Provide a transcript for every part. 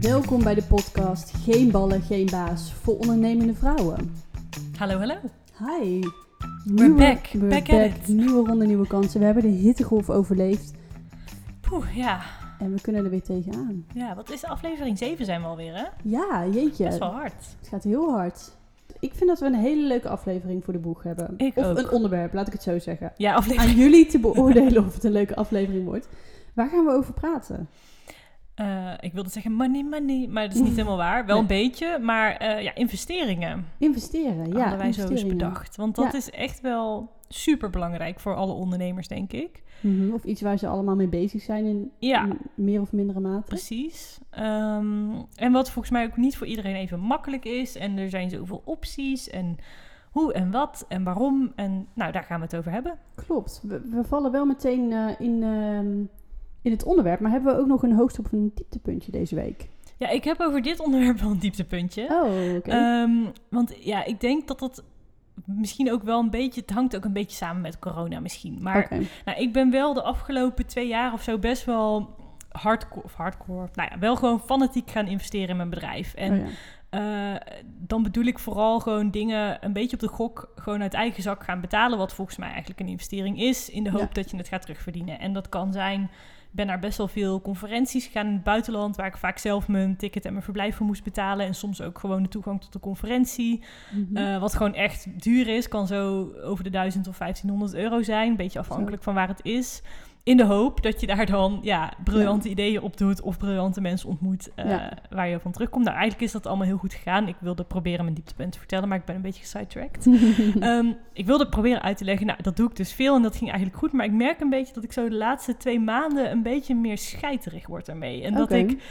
Welkom bij de podcast Geen ballen, geen baas voor ondernemende vrouwen. Hallo, hallo. Hi. We're back. we're Back it. Nieuwe ronde, nieuwe kansen. We hebben de hittegolf overleefd Poeh, ja. en we kunnen er weer tegenaan. Ja, wat is aflevering 7 zijn we alweer, hè? Ja, jeetje. Best wel hard. Het gaat heel hard. Ik vind dat we een hele leuke aflevering voor de boeg hebben. Ik of ook. een onderwerp, laat ik het zo zeggen. Ja, aflevering... Aan jullie te beoordelen of het een leuke aflevering wordt. Waar gaan we over praten? Eh, ik wilde zeggen money, money, maar dat is niet helemaal waar. Wel een beetje, maar eh, ja, investeringen. Investeren, ja. hadden wij zo eens bedacht. Want dat Ja. is echt wel super belangrijk voor alle ondernemers, denk ik. Mhm, Of iets waar ze allemaal mee bezig zijn in Ja. in meer of mindere mate. Precies. Ehm, en wat volgens mij ook niet voor iedereen even makkelijk is. En er zijn zoveel opties en hoe en wat en waarom. En nou, daar gaan we het over hebben. Klopt. We, we vallen wel meteen eh, in, ehm, in het onderwerp, maar hebben we ook nog een hoogste of een dieptepuntje deze week? Ja, ik heb over dit onderwerp wel een dieptepuntje. Oh, oké. Ehm, want ja, ik denk dat dat misschien ook wel een beetje... Het hangt ook een beetje samen met corona misschien. Maar nou, ik ben wel de afgelopen twee jaar of zo best wel hardcore... Of hardcore... Nou ja, wel gewoon fanatiek gaan investeren in mijn bedrijf. En Oh, ja. eh, dan bedoel ik vooral gewoon dingen een beetje op de gok... gewoon uit eigen zak gaan betalen... wat volgens mij eigenlijk een investering is... in de hoop Ja. dat je het gaat terugverdienen. En dat kan zijn... Ik ben naar best wel veel conferenties gegaan in het buitenland... waar ik vaak zelf mijn ticket en mijn verblijf voor moest betalen... en soms ook gewoon de toegang tot de conferentie... Mhm. Eh, wat gewoon echt duur is, kan zo over de 1000 of 1500 euro zijn. Een beetje afhankelijk van waar het is. In de hoop dat je daar dan ja, briljante ideeën op doet of briljante mensen ontmoet eh, Ja. waar je van terugkomt. Nou, eigenlijk is dat allemaal heel goed gegaan. Ik wilde proberen mijn dieptepunt te vertellen, maar ik ben een beetje gesidetracked. Ehm, ik wilde proberen uit te leggen, nou, dat doe ik dus veel en dat ging eigenlijk goed. Maar ik merk een beetje dat ik zo de laatste twee maanden een beetje meer scheiterig word ermee. En dat ik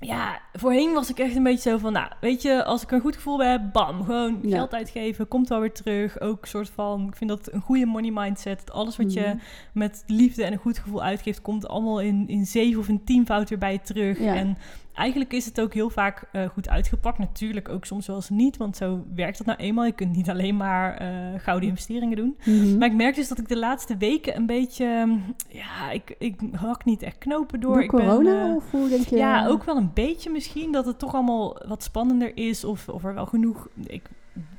ja, voorheen was ik echt een beetje zo van, nou, weet je, als ik een goed gevoel bij heb, bam, gewoon Ja. geld uitgeven, komt wel weer terug. Ook soort van, ik vind dat een goede money mindset. Dat alles wat je Mhm. met liefde en een goed gevoel uitgeeft, komt allemaal in, in zeven of in tienvoud weer bij je terug. Ja. En eigenlijk is het ook heel vaak eh, goed uitgepakt. Natuurlijk ook soms wel eens niet, want zo werkt dat nou eenmaal. Je kunt niet alleen maar eh, gouden investeringen doen. Mhm. Maar ik merk dus dat ik de laatste weken een beetje, hm, ja, ik, ik hak niet echt knopen door. Door ik ben, corona? eh, of hoe denk je? ja, ook wel een beetje misschien. Dat het toch allemaal wat spannender is. Of, of er wel genoeg... Ik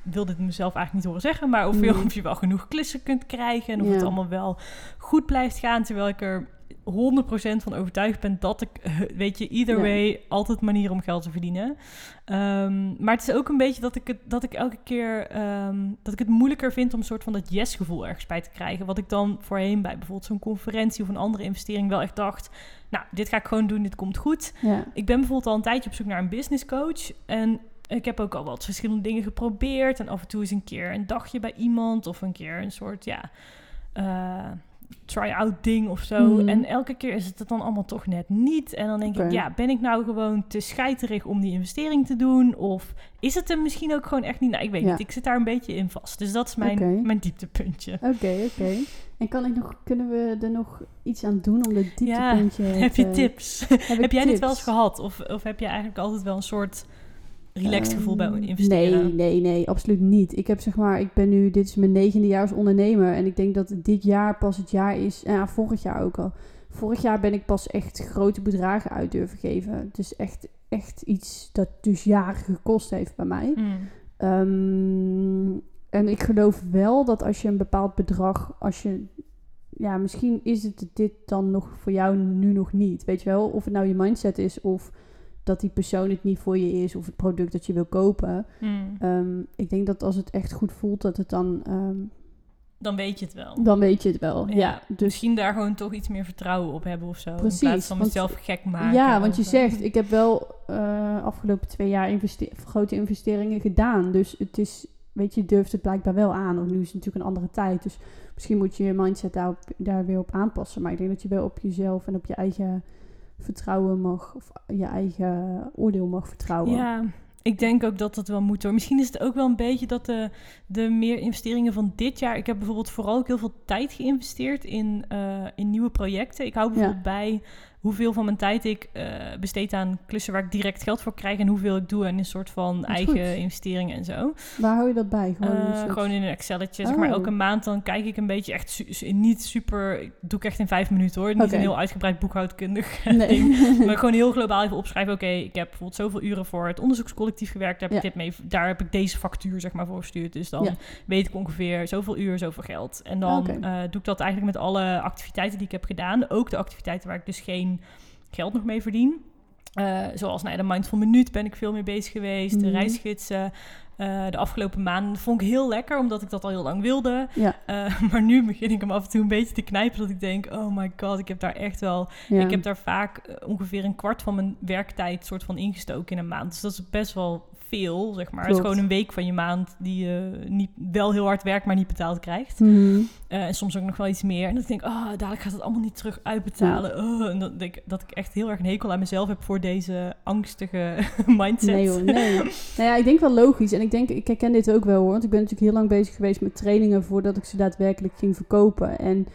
wil dit mezelf eigenlijk niet horen zeggen. Maar of, je, Mhm. of je wel genoeg klussen kunt krijgen. En of Ja. het allemaal wel goed blijft gaan. Terwijl ik er 100% van overtuigd ben dat ik, eh, weet je, either Ja. way altijd manieren om geld te verdienen. Ehm, maar het is ook een beetje dat ik, het, dat ik elke keer ehm, dat ik het moeilijker vind om een soort van dat yes-gevoel ergens bij te krijgen. Wat ik dan voorheen bij bijvoorbeeld zo'n conferentie of een andere investering wel echt dacht. Nou, dit ga ik gewoon doen, dit komt goed. Ja. Ik ben bijvoorbeeld al een tijdje op zoek naar een business coach. En ik heb ook al wat verschillende dingen geprobeerd. En af en toe is een keer een dagje bij iemand. Of een keer een soort, ja, eh, try-out ding of zo. Mhm. En elke keer is het dan allemaal toch net niet. En dan denk ik, ja, ben ik nou gewoon te scheiterig om die investering te doen? Of is het er misschien ook gewoon echt niet? Nou, ik weet Ja. niet. Ik zit daar een beetje in vast. Dus dat is mijn, mijn dieptepuntje. Oké, oké. En kan ik nog, kunnen we er nog iets aan doen om Ja, dieptepuntje Heb je tips? heb Heb jij dit wel eens gehad? Of, of heb je eigenlijk altijd wel een soort relaxed gevoel bij Ehm, investeren? Nee, nee, nee, absoluut niet. Ik heb zeg maar, ik ben nu, dit is mijn negende jaar als ondernemer. En ik denk dat dit jaar pas het jaar is, en ja, vorig jaar ook al. Vorig jaar ben ik pas echt grote bedragen uit durven geven. Het is echt, echt iets dat dus jaren gekost heeft bij mij. Mm. Ehm, en ik geloof wel dat als je een bepaald bedrag, als je, ja, misschien is het dit dan nog voor jou nu nog niet. Weet je wel, of het nou je mindset is of dat die persoon het niet voor je is of het product dat je wil kopen. Mm. Ehm, ik denk dat als het echt goed voelt, dat het dan, ehm, Dan weet je het wel. dan weet je het wel. Ja, Ja, dus Misschien daar gewoon toch iets meer vertrouwen op hebben of zo. Precies, in plaats van want- mezelf gek maken. Ja, want je of, zegt, ik heb wel eh afgelopen twee jaar investe- grote investeringen gedaan. Dus het is, weet je, durft het blijkbaar wel aan. Want nu is het natuurlijk een andere tijd. Dus misschien moet je je mindset daarop, daar weer op aanpassen. Maar ik denk dat je wel op jezelf en op je eigen vertrouwen mag, of je eigen oordeel mag vertrouwen. Ja, ik denk ook dat dat wel moet hoor. Misschien is het ook wel een beetje dat de, de meer investeringen van dit jaar... Ik heb bijvoorbeeld vooral ook heel veel tijd geïnvesteerd in, eh, in nieuwe projecten. Ik hou bijvoorbeeld bij hoeveel van mijn tijd ik eh, besteed aan klussen waar ik direct geld voor krijg en hoeveel ik doe aan een soort van eigen goed. investeringen en zo. Waar hou je dat bij? Gewoon, Eh, soort- gewoon in een Excelletje. Zeg maar Oh. elke maand dan kijk ik een beetje echt su- niet super. Doe ik echt in vijf minuten hoor. Niet een heel uitgebreid boekhoudkundig Nee. ding. Maar gewoon heel globaal even opschrijven. Oké, ik heb bijvoorbeeld zoveel uren voor het onderzoekscollectief gewerkt. Daar heb ik dit mee. Daar heb ik deze factuur zeg maar voor gestuurd. Dus dan Ja. weet ik ongeveer zoveel uur, zoveel geld. En dan eh, doe ik dat eigenlijk met alle activiteiten die ik heb gedaan. Ook de activiteiten waar ik dus geen geld nog mee verdien. Eh, zoals nou de Mindful Minuut ben ik veel mee bezig geweest. De Mhm. reisgidsen. eh, de afgelopen maanden vond ik heel lekker, omdat ik dat al heel lang wilde. Ja. Eh, maar nu begin ik hem af en toe een beetje te knijpen. Dat ik denk, oh my god, ik heb daar echt wel... Ja. Ik heb daar vaak ongeveer een kwart van mijn werktijd soort van ingestoken in een maand. Dus dat is best wel veel, zeg maar. Het is gewoon een week van je maand die je niet, wel heel hard werkt, maar niet betaald krijgt. Mhm. Eh, en soms ook nog wel iets meer. En dan denk ik, oh, dadelijk gaat het allemaal niet terug uitbetalen. Oh, en dat, denk ik, dat ik echt heel erg een hekel aan mezelf heb voor deze angstige mindset. Nee hoor, nee. nou ja, ik denk wel logisch. En ik denk, ik herken dit ook wel hoor. Want ik ben natuurlijk heel lang bezig geweest met trainingen voordat ik ze daadwerkelijk ging verkopen. En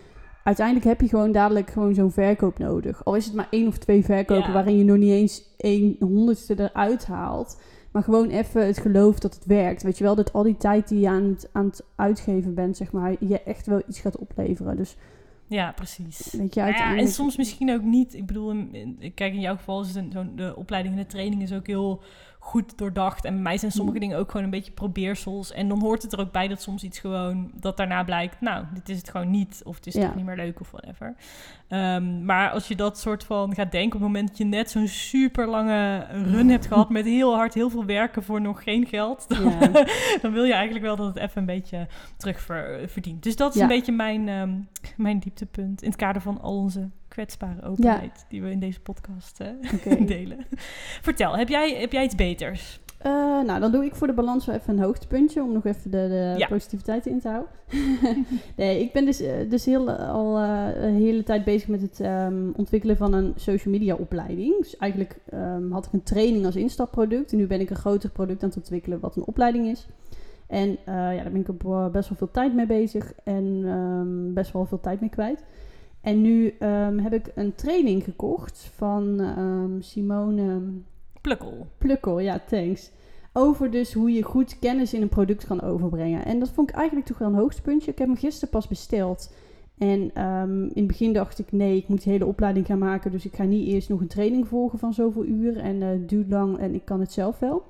uiteindelijk heb je gewoon dadelijk gewoon zo'n verkoop nodig. Al is het maar één of twee verkopen Ja. waarin je nog niet eens een honderdste eruit haalt. Maar gewoon even het geloof dat het werkt. Weet je wel, dat al die tijd die je aan het, aan het uitgeven bent, zeg maar, je echt wel iets gaat opleveren. Dus Ja, precies. weet je, ja, en soms misschien ook niet. Ik bedoel, in- in- kijk, in jouw geval is het een, zo'n, de opleiding en de training is ook heel goed doordacht. En bij mij zijn sommige dingen ook gewoon een beetje probeersels. En dan hoort het er ook bij dat soms iets gewoon, dat daarna blijkt, nou, dit is het gewoon niet. Of het is Ja. toch niet meer leuk of whatever. Ehm, maar als je dat soort van gaat denken op het moment dat je net zo'n super lange run hebt gehad met heel hard heel veel werken voor nog geen geld, dan, Ja. dan wil je eigenlijk wel dat het even een beetje terug ver- verdient. Dus dat is Ja. een beetje mijn, ehm, mijn dieptepunt in het kader van al onze kwetsbare openheid die we in deze podcast eh, delen. Vertel, heb jij, heb jij iets beters? Eh, nou, dan doe ik voor de balans wel even een hoogtepuntje om nog even de, de Ja. positiviteit in te houden. nee, ik ben dus, eh, dus heel, al een hele tijd bezig met het ehm, ontwikkelen van een social media opleiding. Dus eigenlijk ehm, had ik een training als instapproduct en nu ben ik een groter product aan het ontwikkelen wat een opleiding is. En ja, daar ben ik op best wel veel tijd mee bezig en ehm, best wel veel tijd mee kwijt. En nu ehm, heb ik een training gekocht van ehm, Simone Plukkel. Plukkel, ja, thanks. Over dus hoe je goed kennis in een product kan overbrengen. En dat vond ik eigenlijk toch wel een hoogtepuntje. Ik heb hem gisteren pas besteld. En ehm, in het begin dacht ik, nee, ik moet de hele opleiding gaan maken. Dus ik ga niet eerst nog een training volgen van zoveel uur. En het duurt lang en ik kan het zelf wel.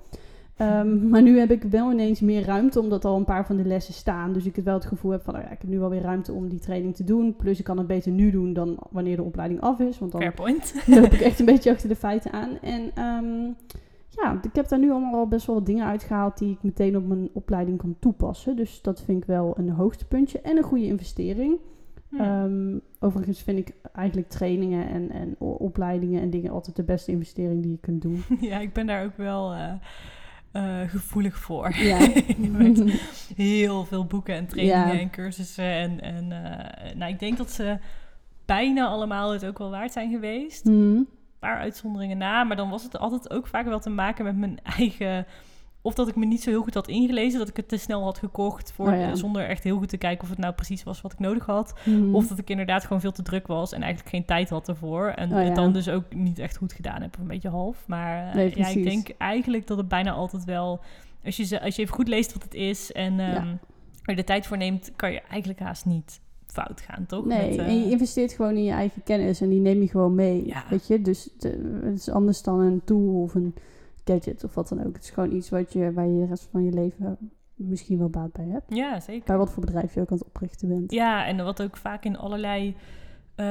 Ehm, maar nu heb ik wel ineens meer ruimte, omdat al een paar van de lessen staan. Dus ik heb wel het gevoel heb van, nou ja, ik heb nu wel weer ruimte om die training te doen. Plus ik kan het beter nu doen dan wanneer de opleiding af is. Want dan Fair point. loop ik echt een beetje achter de feiten aan. En ehm, ja, ik heb daar nu allemaal al best wel wat dingen uitgehaald die ik meteen op mijn opleiding kan toepassen. Dus dat vind ik wel een hoogtepuntje en een goede investering. Hm. Ehm, overigens vind ik eigenlijk trainingen en, en opleidingen en dingen altijd de beste investering die je kunt doen. ja, ik ben daar ook wel eh, eh, gevoelig voor. Ja. Heel veel boeken en trainingen Ja. en cursussen. En, en eh, nou, ik denk dat ze bijna allemaal het ook wel waard zijn geweest. Mhm. Een paar uitzonderingen na. Maar dan was het altijd ook vaak wel te maken met mijn eigen... Of dat ik me niet zo heel goed had ingelezen. Dat ik het te snel had gekocht. Voor, Oh ja. Zonder echt heel goed te kijken of het nou precies was wat ik nodig had. Mhm. Of dat ik inderdaad gewoon veel te druk was. En eigenlijk geen tijd had ervoor. En Oh ja. het dan dus ook niet echt goed gedaan heb. Of een beetje half. Maar eh, Nee, ja, ik denk eigenlijk dat het bijna altijd wel... Als je, als je even goed leest wat het is. En ehm, er de tijd voor neemt. Kan je eigenlijk haast niet fout gaan, toch? Nee, Met, eh, en je investeert gewoon in je eigen kennis en die neem je gewoon mee. Weet je, dus het is anders dan een tool of een gadget of wat dan ook. Het is gewoon iets wat je, waar je de rest van je leven misschien wel baat bij hebt. ja, zeker. Bij wat voor bedrijf je ook aan het oprichten bent. Ja, en wat ook vaak in allerlei eh,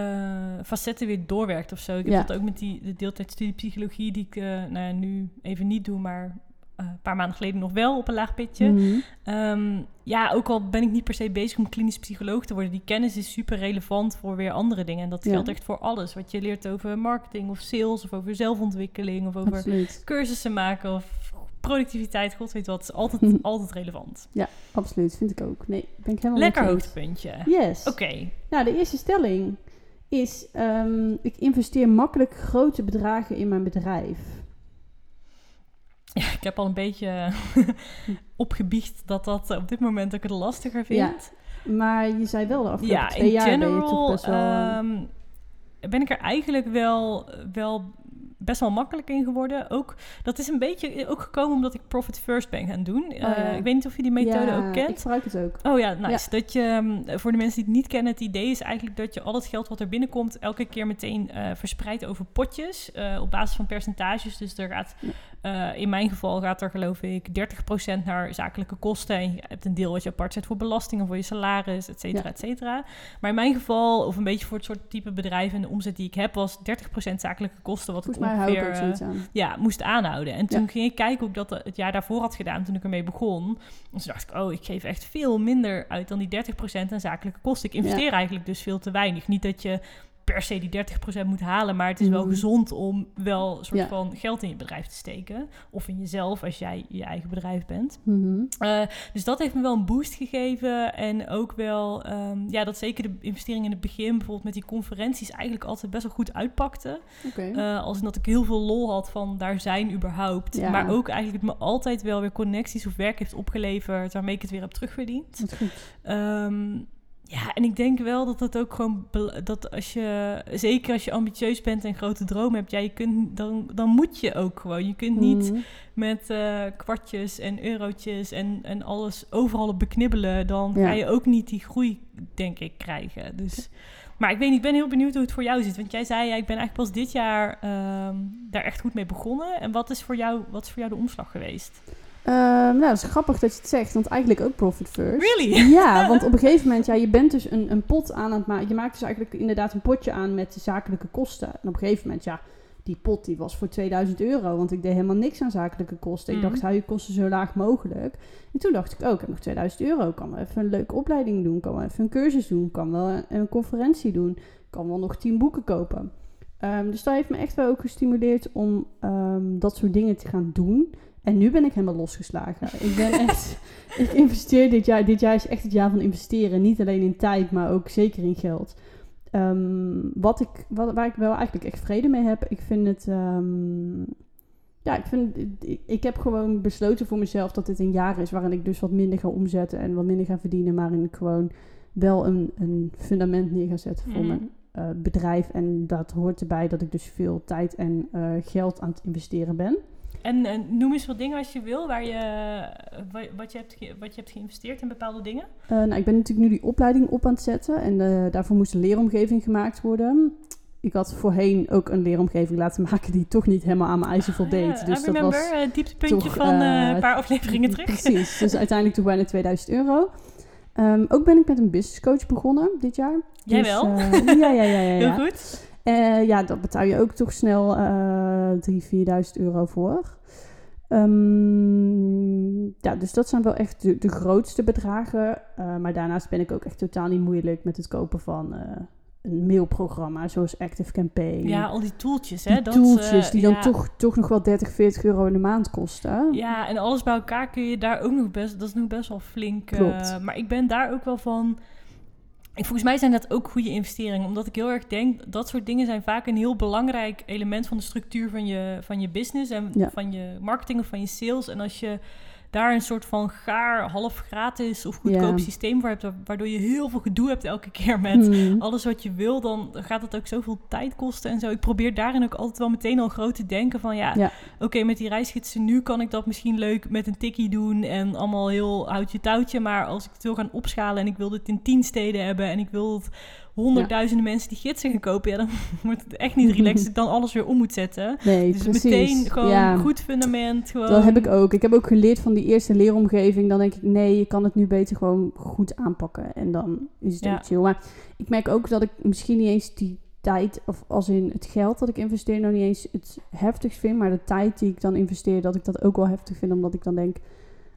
facetten weer doorwerkt of zo. Ik heb Ja. dat ook met die de deeltijdstudie psychologie, die ik eh, nou ja, nu even niet doe, maar een paar maanden geleden nog wel op een laag pitje. Mhm. Ehm, ja, ook al ben ik niet per se bezig om klinisch psycholoog te worden, die kennis is super relevant voor weer andere dingen. En dat Ja. geldt echt voor alles. Wat je leert over marketing of sales of over zelfontwikkeling of over Absoluut. cursussen maken of productiviteit, god weet wat, is altijd, altijd relevant. Absoluut, vind ik ook. Nee, ben ik helemaal Lekker hoogtepuntje. Yes. Oké, Nou, de eerste stelling is: ehm, ik investeer makkelijk grote bedragen in mijn bedrijf. Ja, ik heb al een beetje opgebiecht dat dat eh, op dit moment ook het lastiger vind. Ja, Maar je zei wel de afgelopen Ja, twee in jaar ben je general, toch best wel... eh, ehm, ben ik er eigenlijk wel, wel best wel makkelijk in geworden. Ook, dat is een beetje ook gekomen omdat ik Profit First ben gaan doen. Oh, ja. Eh, ik weet niet of je die methode Ja, ook kent. ik gebruik het ook. Oh ja, nice. Dat je, ehm, voor de mensen die het niet kennen, het idee is eigenlijk dat je al het geld wat er binnenkomt, elke keer meteen eh, verspreidt over potjes eh, op basis van percentages. Dus er gaat, eh, in mijn geval gaat er geloof ik 30% naar zakelijke kosten. En je hebt een deel wat je apart zet voor belastingen, voor je salaris, et cetera, Ja. et cetera. Maar in mijn geval, of een beetje voor het soort type bedrijf en de omzet die ik heb, was 30% zakelijke kosten. Wat ik Volgens ongeveer, eh, aan. ja, moest aanhouden. En toen Ja. ging ik kijken hoe ik dat het jaar daarvoor had gedaan toen ik ermee begon. En toen dacht ik, oh, ik geef echt veel minder uit dan die 30% aan zakelijke kosten. Ik investeer eigenlijk dus veel te weinig. Niet dat je per se die 30% moet halen, maar het is wel Mhm. gezond om wel een soort Ja. van geld in je bedrijf te steken. Of in jezelf als jij je eigen bedrijf bent. Mhm. Eh, dus dat heeft me wel een boost gegeven. En ook wel, ehm, ja, dat zeker de investering in het begin, bijvoorbeeld met die conferenties, eigenlijk altijd best wel goed uitpakte. Eh, als in dat ik heel veel lol had van daar zijn überhaupt. Ja. Maar ook eigenlijk het me altijd wel weer connecties of werk heeft opgeleverd waarmee ik het weer heb terugverdiend. Ja, en ik denk wel dat het ook gewoon dat als je, zeker als je ambitieus bent en grote dromen hebt, ja, je kunt dan, dan moet je ook gewoon. Je kunt niet Mhm. met eh, kwartjes en eurotjes en, en alles overal op beknibbelen, dan Ja. ga je ook niet die groei, denk ik, krijgen. Dus, maar ik weet niet, ik ben heel benieuwd hoe het voor jou zit. Want jij zei, ja, ik ben eigenlijk pas dit jaar ehm, daar echt goed mee begonnen. En wat is voor jou, wat is voor jou de omslag geweest? Ehm, nou, dat is grappig dat je het zegt, want eigenlijk ook Profit First. Really? Ja, want op een gegeven moment, ja, je bent dus een, een pot aan het maken. Je maakt dus eigenlijk inderdaad een potje aan met de zakelijke kosten. En op een gegeven moment, ja, die pot die was voor 2000 euro, want ik deed helemaal niks aan zakelijke kosten. Ik Mhm. dacht, hou je kosten zo laag mogelijk. En toen dacht ik, oh, ik heb nog 2000 euro. Kan wel even een leuke opleiding doen, kan wel even een cursus doen, kan wel een, een conferentie doen, kan wel nog 10 boeken kopen. Ehm, dus dat heeft me echt wel ook gestimuleerd om ehm, dat soort dingen te gaan doen. En nu ben ik helemaal losgeslagen. Ik ben echt. ik investeer dit jaar. Dit jaar is echt het jaar van investeren. Niet alleen in tijd, maar ook zeker in geld. Ehm, wat ik, wat, waar ik wel eigenlijk echt vrede mee heb. Ik vind het. ehm, ja, ik, vind, ik, ik heb gewoon besloten voor mezelf dat dit een jaar is waarin ik dus wat minder ga omzetten en wat minder ga verdienen. Maar in ik gewoon wel een, een fundament neer ga zetten voor Mhm. mijn eh, bedrijf. En dat hoort erbij dat ik dus veel tijd en eh, geld aan het investeren ben. En eh, noem eens wat dingen als je wil, waar je, wa- wat, je hebt wat je hebt geïnvesteerd in bepaalde dingen. Eh, nou, ik ben natuurlijk nu die opleiding op aan het zetten en eh, daarvoor moest een leeromgeving gemaakt worden. Ik had voorheen ook een leeromgeving laten maken die toch niet helemaal aan mijn eisen voldeed. Ja, dus I dat remember, was eh, het dieptepuntje toch, van eh, eh, een paar afleveringen terug. Precies, dus uiteindelijk toch bijna 2000 euro. Ehm, ook ben ik met een business coach begonnen dit jaar. Jij Dus, wel? eh, ja, ja, ja, ja. ja. Heel goed. Eh, ja, dat betaal je ook toch snel eh 3.000, 4.000 euro voor. Ehm, ja, dus dat zijn wel echt de, de grootste bedragen. Eh, maar daarnaast ben ik ook echt totaal niet moeilijk met het kopen van eh, een mailprogramma zoals Active Campaign. Ja, al die toeltjes, die hè. dat, tooltjes eh, die dan ja. toch, toch nog wel 30, 40 euro in de maand kosten. Ja, en alles bij elkaar kun je daar ook nog best... Dat is nog best wel flink. Klopt. maar ik ben daar ook wel van... En volgens mij zijn dat ook goede investeringen. Omdat ik heel erg denk... Dat soort dingen zijn vaak een heel belangrijk element... van de structuur van je, van je business... en Ja. van je marketing of van je sales. En als je daar een soort van gaar, half gratis of goedkoop systeem voor hebt... waardoor je heel veel gedoe hebt elke keer met Hmm. alles wat je wil, dan gaat het ook zoveel tijd kosten en zo. Ik probeer daarin ook altijd wel meteen al groot te denken van ja, Ja. oké, met die reisgidsen nu kan ik dat misschien leuk met een tikkie doen en allemaal heel houtje touwtje. Maar als ik het wil gaan opschalen en ik wil dit in tien steden hebben en ik wil het honderdduizenden mensen die gidsen gaan kopen, ja, dan wordt het echt niet relaxed ik dan alles weer om moet zetten. Nee, Dus precies. meteen gewoon ja. goed fundament. Gewoon... Dat heb ik ook. Ik heb ook geleerd van die eerste leeromgeving. Dan denk ik, nee, je kan het nu beter gewoon goed aanpakken. En dan is het Ja. ook chill. Maar ik merk ook dat ik misschien niet eens die tijd, of als in het geld dat ik investeer, nog niet eens het heftigst vind. Maar de tijd die ik dan investeer, dat ik dat ook wel heftig vind. Omdat ik dan denk,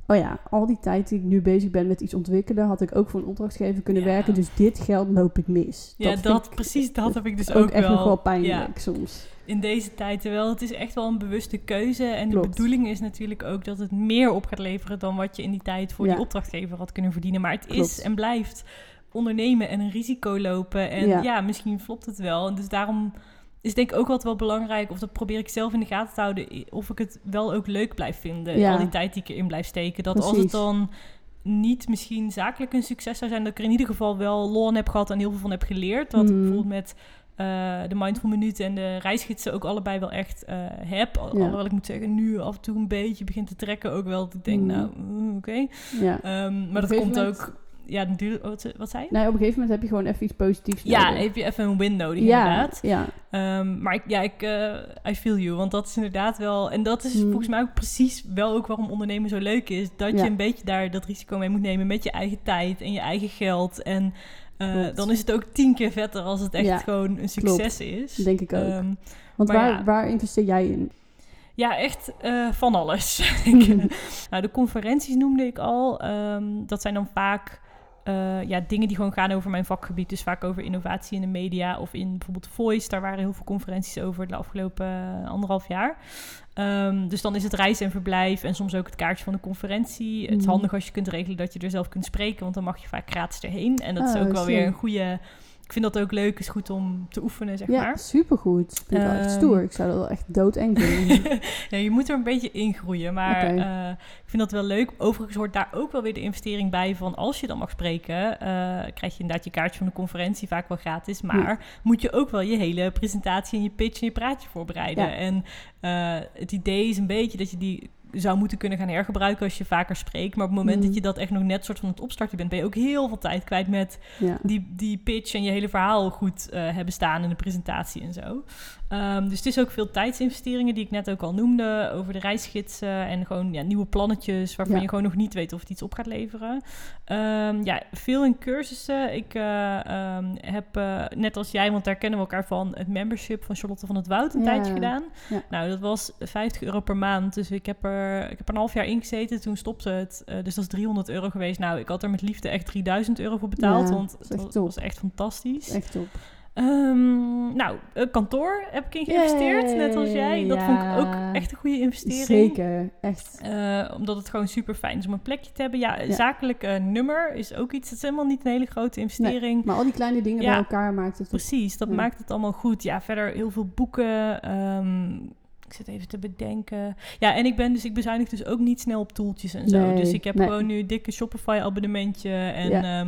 oh ja, al die tijd die ik nu bezig ben met iets ontwikkelen, had ik ook voor een opdrachtgever kunnen Ja. werken. Dus dit geld loop ik mis. Ja, dat, ik precies dat heb ik dus ook, ook, echt wel. nog wel Ja. pijnlijk soms. in deze tijd. Terwijl het is echt wel een bewuste keuze. En de bedoeling is natuurlijk ook dat het meer op gaat leveren dan wat je in die tijd voor Ja. die opdrachtgever had kunnen verdienen. Maar het is en blijft ondernemen en een risico lopen. En Ja. misschien flopt het wel. En dus daarom is denk ik ook altijd wel belangrijk, of dat probeer ik zelf in de gaten te houden, of ik het wel ook leuk blijf vinden. Ja. Al die tijd die ik erin blijf steken. Dat als het dan niet misschien zakelijk een succes zou zijn, dat ik er in ieder geval wel lol aan heb gehad en heel veel van heb geleerd. Dat ik Mhm. bijvoorbeeld met eh, de Mindful Minuten en de reisgidsen ook allebei wel echt eh, heb. Al- Ja. Alhoewel ik moet zeggen, nu af en toe een beetje begint te trekken ook wel. Dat ik denk, Mm. nou, mm, oké. Ja. Ehm, maar dat komt ook... Ja, natuurlijk... Wat, wat zei je? Nee, op een gegeven moment heb je gewoon even iets positiefs Ja, nodig. heb je even een win nodig ja, inderdaad. ja, Ehm, maar ik, ja, ik, eh I feel you. Want dat is inderdaad wel... En dat is Mm. volgens mij ook precies wel ook waarom ondernemen zo leuk is. Dat Ja. je een beetje daar dat risico mee moet nemen met je eigen tijd en je eigen geld. En eh, dan is het ook tien keer vetter als het echt Ja, gewoon een succes is. denk ik ook. Ehm, Want waar, ja. waar investeer jij in? ja, echt eh, van alles. ik. nou, de conferenties noemde ik al. Ehm, dat zijn dan vaak eh, ja, dingen die gewoon gaan over mijn vakgebied. Dus vaak over innovatie in de media of in bijvoorbeeld Voice. Daar waren heel veel conferenties over de afgelopen eh, anderhalf jaar. Ehm, dus dan is het reis en verblijf en soms ook het kaartje van de conferentie. Het is Mhm. handig als je kunt regelen dat je er zelf kunt spreken, want dan mag je vaak gratis erheen. En dat is Oh, ook wel slim. weer een goede... Ik vind dat ook leuk, is goed om te oefenen, zeg ja, maar. supergoed. Ik vind het wel echt Ehm, stoer. Ik zou dat wel echt doodeng vinden. ja, je moet er een beetje in groeien. Maar eh, ik vind dat wel leuk. Overigens hoort daar ook wel weer de investering bij van als je dan mag spreken, eh, krijg je inderdaad je kaartje van de conferentie vaak wel gratis. Maar moet je ook wel je hele presentatie en je pitch en je praatje voorbereiden. Ja. En eh, het idee is een beetje dat je die zou moeten kunnen gaan hergebruiken als je vaker spreekt. Maar op het moment Mhm. dat je dat echt nog net soort van het opstarten bent, ben je ook heel veel tijd kwijt met ja. die, die pitch en je hele verhaal goed eh, hebben staan in de presentatie en zo. Ehm, dus het is ook veel tijdsinvesteringen die ik net ook al noemde over de reisgidsen en gewoon ja, nieuwe plannetjes waarvan Ja. je gewoon nog niet weet of het iets op gaat leveren. Ehm, ja, veel in cursussen. Ik eh, ehm, heb eh, net als jij, want daar kennen we elkaar van, het membership van Charlotte van het Woud een Ja. tijdje gedaan. Ja. Nou, dat was 50 euro per maand. Dus ik heb er, ik heb er een half jaar in gezeten. Toen stopte het. Eh, dus dat is 300 euro geweest. Nou, ik had er met liefde echt 3000 euro voor betaald. Want het was, was echt fantastisch. Echt top. Ehm, nou, een kantoor heb ik in geïnvesteerd, net als jij. Dat vond ik ook echt een goede investering. Zeker, echt. Eh, omdat het gewoon super fijn is om een plekje te hebben. Ja, Ja. zakelijk eh, nummer is ook iets. Het is helemaal niet een hele grote investering. Maar al die kleine dingen Ja. bij elkaar maakt het... Precies, dat maakt het allemaal goed. Ja, verder heel veel boeken. ehm, ik zit even te bedenken. Ja, en ik ben dus, ik bezuinig dus ook niet snel op toeltjes en zo. Nee, dus ik heb nee. gewoon nu een dikke Shopify abonnementje. En Ja. ja.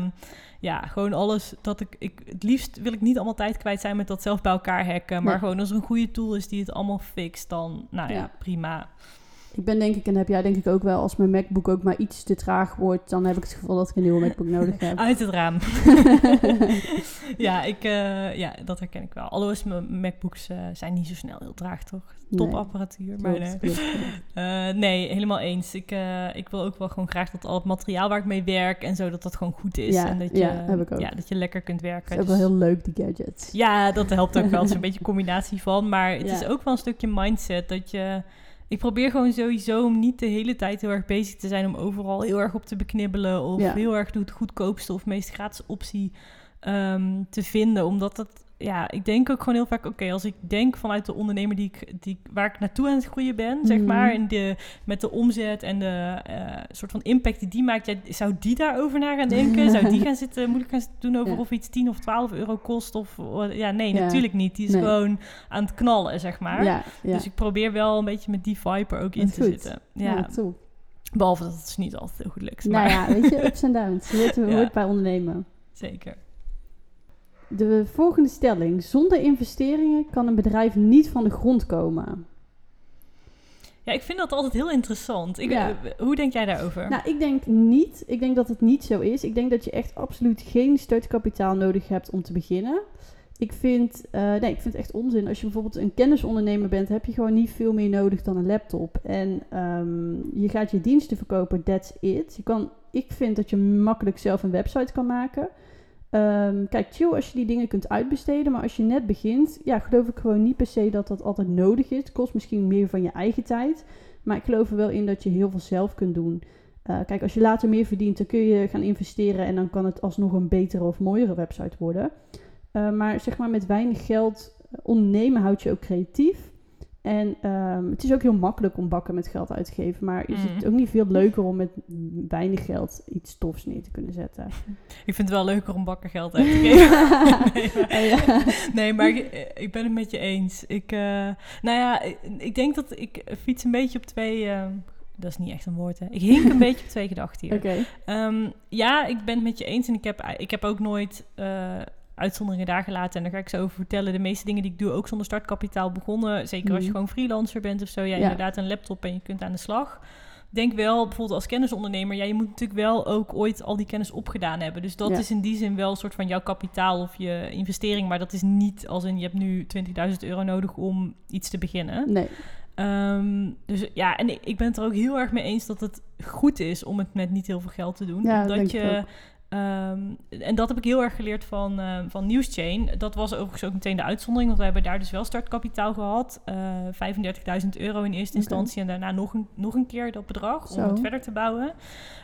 Ja, gewoon alles dat ik, ik. Het liefst wil ik niet allemaal tijd kwijt zijn met dat zelf bij elkaar hacken. Maar Nee. gewoon als er een goede tool is die het allemaal fixt, dan nou ja, Ja. prima. Ik ben denk ik, en heb jij denk ik ook wel, als mijn MacBook ook maar iets te traag wordt, dan heb ik het gevoel dat ik een nieuwe MacBook nodig heb. Uit het raam. ja, ik, eh, ja, dat herken ik wel. Alhoewel is mijn MacBooks eh, zijn niet zo snel heel traag, toch? Topapparatuur. maar nee. klopt, klopt. Eh, nee, helemaal eens. Ik, ik wil ook wel gewoon graag dat al het materiaal waar ik mee werk en zo, dat dat gewoon goed is. Ja, en dat je, ja, heb ik ook. Ja, dat je lekker kunt Het werken. is ook Dus- wel heel leuk, die gadgets. Ja, dat helpt ook wel. Het is een beetje een combinatie van. Maar het Ja. is ook wel een stukje mindset dat je... Ik probeer gewoon sowieso om niet de hele tijd heel erg bezig te zijn om overal heel erg op te beknibbelen of Ja. heel erg de goedkoopste of meest gratis optie ehm, te vinden. Omdat het, ja, ik denk ook gewoon heel vaak, oké, als ik denk vanuit de ondernemer die ik, die, waar ik naartoe aan het groeien ben, zeg Mhm. maar, en de, met de omzet en de eh, soort van impact die die maakt, ja, zou die daarover na gaan denken? zou die gaan zitten, moeilijk gaan zitten doen over Ja. of iets 10 of 12 euro kost? Of, ja, nee, Ja. natuurlijk niet. Die is Nee. gewoon aan het knallen, zeg maar. Dus ik probeer wel een beetje met die vibe er ook in Dat te goed. zitten. ja. Behalve dat het dus niet altijd heel goed lukt. Nou maar ja, weet je, ups en downs. Ja. hoort bij ondernemen. zeker. De volgende stelling. Zonder investeringen kan een bedrijf niet van de grond komen. Ja, ik vind dat altijd heel interessant. Ik, Ja. eh, hoe denk jij daarover? Nou, ik denk niet. Ik denk dat het niet zo is. Ik denk dat je echt absoluut geen startkapitaal nodig hebt om te beginnen. Ik vind, eh, nee, ik vind het echt onzin. Als je bijvoorbeeld een kennisondernemer bent, heb je gewoon niet veel meer nodig dan een laptop. En ehm, je gaat je diensten verkopen, that's it. Je kan, ik vind dat je makkelijk zelf een website kan maken. Ehm, kijk, chill als je die dingen kunt uitbesteden. Maar als je net begint, ja, geloof ik gewoon niet per se dat dat altijd nodig is. Het kost misschien meer van je eigen tijd. Maar ik geloof er wel in dat je heel veel zelf kunt doen. Eh, kijk, als je later meer verdient, dan kun je gaan investeren en dan kan het alsnog een betere of mooiere website worden. Eh, maar zeg maar met weinig geld eh, ondernemen houdt je ook creatief. En ehm, het is ook heel makkelijk om bakken met geld uit te geven. Maar is Mhm. het ook niet veel leuker om met weinig geld iets tofs neer te kunnen zetten? Ik vind het wel leuker om bakken geld uit te geven. nee, maar, Oh ja. nee, maar ik, ik ben het met je eens. Ik, eh, nou ja, ik, ik denk dat ik fiets een beetje op twee... eh, dat is niet echt een woord, hè. Ik hink een beetje op twee gedachten hier. Ehm, ja, ik ben het met je eens en ik heb, ik heb ook nooit eh, uitzonderingen daar gelaten. En daar ga ik zo over vertellen. De meeste dingen die ik doe, ook zonder startkapitaal begonnen. Zeker als je Mhm. gewoon freelancer bent of zo. Ja, Ja. inderdaad een laptop en je kunt aan de slag. Denk wel, bijvoorbeeld als kennisondernemer, ja, je moet natuurlijk wel ook ooit al die kennis opgedaan hebben. Dus dat Ja. is in die zin wel een soort van jouw kapitaal of je investering. Maar dat is niet als in je hebt nu 20.000 euro nodig om iets te beginnen. Nee. Ehm, dus ja, en ik, ben het er ook heel erg mee eens dat het goed is om het met niet heel veel geld te doen. Ja, dat omdat je. Ehm, en dat heb ik heel erg geleerd van, eh, van Newschain. Dat was overigens ook meteen de uitzondering, want we hebben daar dus wel startkapitaal gehad. Eh 35.000 euro in eerste instantie en daarna nog een, nog een keer dat bedrag Zo. om het verder te bouwen.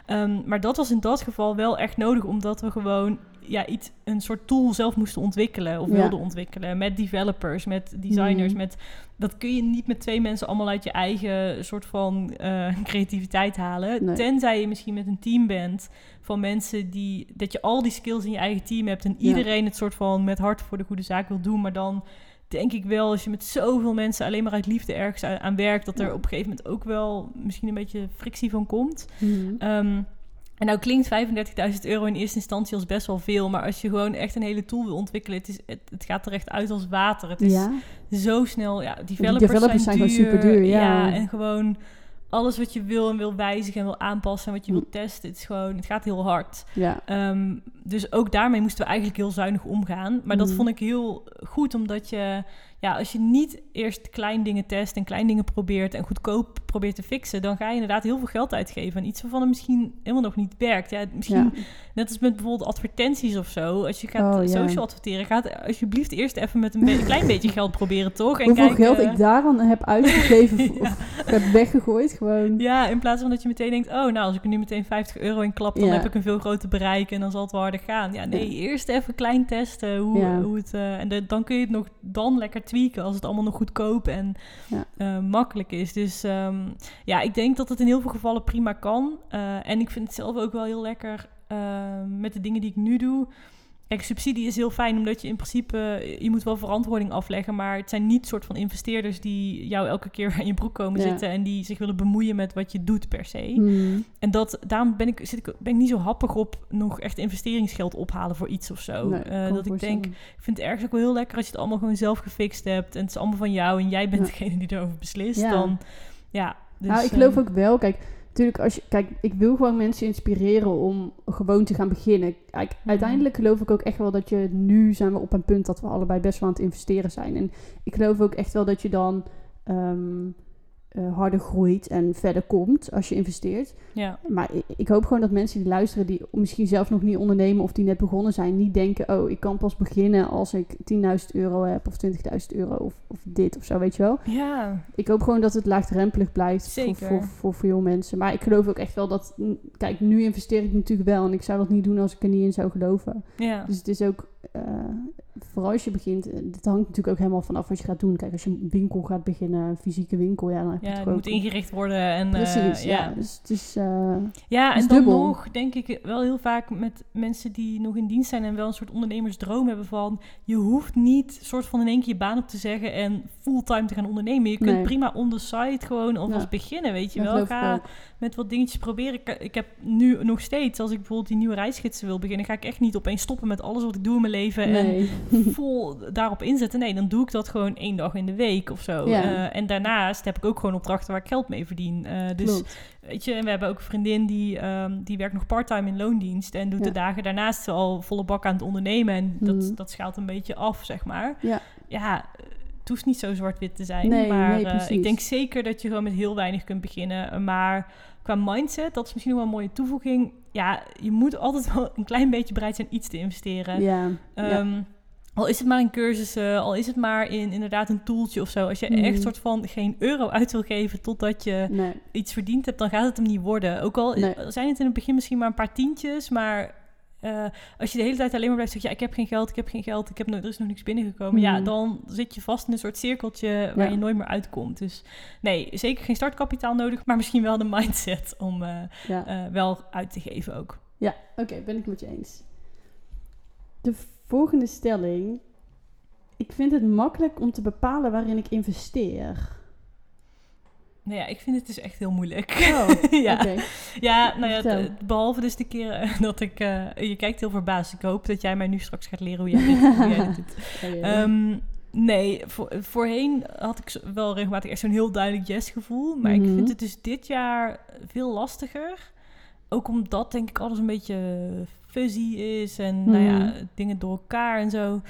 Ehm, maar dat was in dat geval wel echt nodig, omdat we gewoon ja, iets, een soort tool zelf moesten ontwikkelen of Ja. wilden ontwikkelen. Met developers, met designers, Mhm. met dat kun je niet met twee mensen allemaal uit je eigen soort van eh, creativiteit halen. Nee. Tenzij je misschien met een team bent van mensen die dat je al die skills in je eigen team hebt en Ja. iedereen het soort van met hart voor de goede zaak wil doen, maar dan denk ik wel als je met zoveel mensen alleen maar uit liefde ergens aan, aan werkt, dat er Ja. op een gegeven moment ook wel misschien een beetje frictie van komt. Mhm. Ehm, en nou klinkt 35.000 euro in eerste instantie als best wel veel, maar als je gewoon echt een hele tool wil ontwikkelen, het, is, het, het gaat er echt uit als water. Het is ja. zo snel. Ja, developers, developers zijn zijn, gewoon duur. superduur, ja. en gewoon alles wat je wil en wil wijzigen en wil aanpassen en wat je Mm. wil testen, het is gewoon, het gaat heel hard. Ja. Ehm, dus ook daarmee moesten we eigenlijk heel zuinig omgaan. Maar dat Mhm. vond ik heel goed, omdat je, ja, als je niet eerst klein dingen test en klein dingen probeert en goedkoop probeert te fixen, dan ga je inderdaad heel veel geld uitgeven. En iets waarvan het misschien helemaal nog niet werkt. Ja, misschien Ja. net als met bijvoorbeeld advertenties of zo. Als je gaat Oh, ja. social adverteren, gaat alsjeblieft eerst even met een, be- een klein beetje geld proberen, toch? En Hoeveel kijken- geld ik daaraan heb uitgegeven of- of heb weggegooid, gewoon. Ja, in plaats van dat je meteen denkt... oh, nou, als ik er nu meteen 50 euro in klap... dan Ja. heb ik een veel groter bereik en dan zal het wel harder gaan. Ja, nee, eerst even klein testen hoe, Ja. hoe het... eh, en de- dan kun je het nog dan lekker tweaken... als het allemaal nog goedkoop en Ja. eh, makkelijk is. Dus ehm, ja, ik denk dat het in heel veel gevallen prima kan. Eh, en ik vind het zelf ook wel heel lekker... eh, met de dingen die ik nu doe... Kijk, subsidie is heel fijn omdat je in principe, je moet wel verantwoording afleggen, maar het zijn niet soort van investeerders die jou elke keer aan je broek komen Ja. zitten en die zich willen bemoeien met wat je doet per se. Hmm. En dat, daarom ben ik, zit ik, ben ik niet zo happig op nog echt investeringsgeld ophalen voor iets of zo. Nee, Eh, dat ik denk, ik vind het ergens ook wel heel lekker als je het allemaal gewoon zelf gefixt hebt en het is allemaal van jou en jij bent Ja. degene die erover beslist. Ja. Dan, ja, dus, nou, ik geloof ehm, ook wel. Kijk, natuurlijk, als je, kijk, ik wil gewoon mensen inspireren om gewoon te gaan beginnen. Kijk, Mhm. uiteindelijk geloof ik ook echt wel dat je nu zijn we op een punt dat we allebei best wel aan het investeren zijn. En ik geloof ook echt wel dat je dan ehm, eh, harder groeit en verder komt als je investeert. Ja, Maar ik, ik hoop gewoon dat mensen die luisteren, die misschien zelf nog niet ondernemen of die net begonnen zijn, niet denken: oh, ik kan pas beginnen als ik 10.000 euro heb of 20.000 euro of, of dit of zo, weet je wel. ja, Ik hoop gewoon dat het laagdrempelig blijft voor, Zeker. voor, voor veel mensen. Maar ik geloof ook echt wel dat. Kijk, nu investeer ik natuurlijk wel. En ik zou dat niet doen als ik er niet in zou geloven. ja. Dus het is ook. eh, vooral als je begint. eh, Dit hangt natuurlijk ook helemaal vanaf wat je gaat doen. Kijk, als je een winkel gaat beginnen, een fysieke winkel, ja, dan heb je Ja, het moet ingericht worden. En, eh, Precies, ja. ja. Dus het is. eh, Ja, is en dan dubbel. nog denk ik wel heel vaak met mensen die nog in dienst zijn en wel een soort ondernemersdroom hebben van je hoeft niet soort van in één keer je baan op te zeggen en fulltime te gaan ondernemen. Je kunt Nee. prima on the side gewoon alvast Ja. beginnen, weet je dat wel. Ga met wat dingetjes proberen. Ik, heb nu nog steeds, als ik bijvoorbeeld die nieuwe reisgidsen wil beginnen, ga ik echt niet opeens stoppen met alles wat ik doe in mijn leven en Nee. Vol daarop inzetten. Nee, dan doe ik dat gewoon één dag in de week of zo. Ja. Eh, en daarnaast heb ik ook gewoon opdrachten waar ik geld mee verdien. Eh, dus Klopt. Weet je, en we hebben ook een vriendin die, ehm, die werkt nog part-time in loondienst. En doet Ja. de dagen daarnaast al volle bak aan het ondernemen. En dat, Mhm. dat schaalt een beetje af, zeg maar. Ja. Ja, het hoeft niet zo zwart-wit te zijn. Nee, maar nee, eh, ik denk zeker dat je gewoon met heel weinig kunt beginnen. Maar qua mindset, dat is misschien nog wel een mooie toevoeging. Ja, je moet altijd wel een klein beetje bereid zijn iets te investeren. Ja. ja. Al is het maar in cursussen, al is het maar in inderdaad een toeltje of zo. Als je Mhm. echt soort van geen euro uit wil geven totdat je Nee. iets verdiend hebt, dan gaat het hem niet worden. Ook al Nee. zijn het in het begin misschien maar een paar tientjes, maar eh, als je de hele tijd alleen maar blijft zeggen, ja, ik heb geen geld, ik heb geen geld, ik heb no er is nog niks binnengekomen, ja, Mhm. dan zit je vast in een soort cirkeltje waar Ja. je nooit meer uitkomt. Dus nee, zeker geen startkapitaal nodig, maar misschien wel de mindset om eh, Ja. eh, wel uit te geven ook. Ja, oké, ben ik met je eens. De volgende stelling. Ik vind het makkelijk om te bepalen waarin ik investeer. nou ja, ik vind het dus echt heel moeilijk. Oh, ja. ja, nou ja, behalve dus de keren dat ik... eh, je kijkt heel verbaasd. Ik hoop dat jij mij nu straks gaat leren hoe jij dit, hoe jij dit doet. Ehm, nee, voor, voorheen had ik wel regelmatig echt zo'n heel duidelijk yes-gevoel. Maar ik Mhm. vind het dus dit jaar veel lastiger. Ook omdat, denk ik, alles een beetje fuzzy is. En nou ja, Mhm. dingen door elkaar en zo.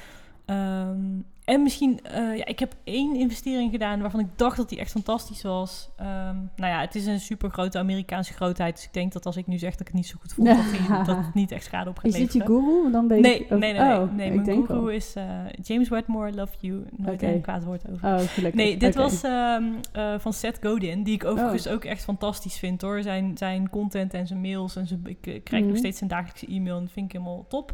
Ehm, en misschien, eh, ja, ik heb één investering gedaan waarvan ik dacht dat die echt fantastisch was. Ehm, nou ja, het is een super grote Amerikaanse grootheid. Dus ik denk dat als ik nu zeg dat ik het niet zo goed vond, dat, die- dat het niet echt schade op gaat is dit je guru? Dan weet Nee, ik nee, nee, nee, oh, nee. ik Mijn denk guru is eh, James Wedmore, Love You. Nooit Oké. een kwaad woord over. Oh, gelukkig. Nee, dit was ehm, eh, van Seth Godin, die ik overigens Oh. ook echt fantastisch vind hoor. Zijn, zijn content en zijn mails en zijn, ik eh, krijg nog Mhm. steeds zijn dagelijkse e-mail en dat vind ik helemaal top.